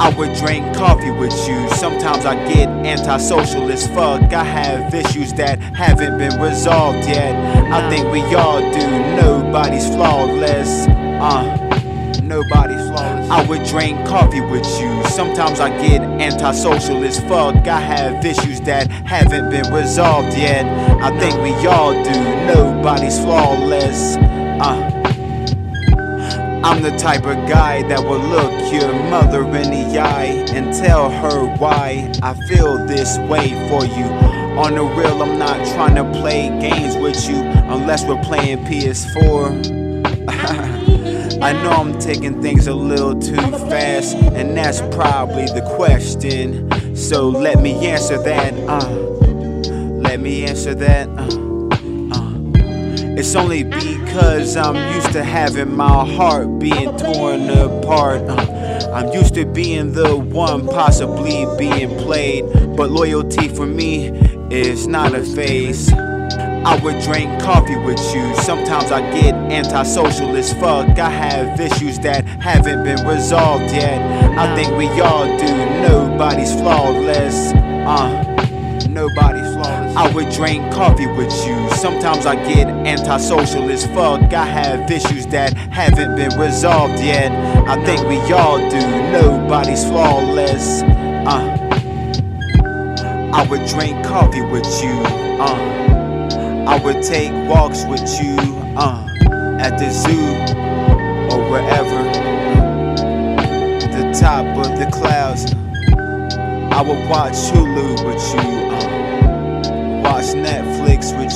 I would drink coffee with you. Sometimes I get antisocial as fuck. I have issues that haven't been resolved yet. I think we all do. Nobody's flawless. Uh, nobody's flawless. I would drink coffee with you. Sometimes I get antisocial as fuck. I have issues that haven't been resolved yet. I think we all do. Nobody's flawless. Uh, I'm the type of guy that will look your mother in the eye and tell her why I feel this way for you. On the real, I'm not trying to play games with you unless we're playing PS4. I know I'm taking things a little too fast, and that's probably the question. So let me answer that. Uh, let me answer that. Uh. It's only because I'm used to having my heart being torn apart. Uh, I'm used to being the one possibly being played, but loyalty for me is not a phase. I would drink coffee with you. Sometimes I get antisocial as fuck. I have issues that haven't been resolved yet. I think we all do. Nobody's flawless. Uh nobody's flawless. I would drink coffee with you. Sometimes I get antisocial as fuck. I have issues that haven't been resolved yet. I think we all do. Nobody's flawless. Uh. I would drink coffee with you. Uh. I would take walks with you. Uh. At the zoo I would watch Hulu with you, uh, watch Netflix with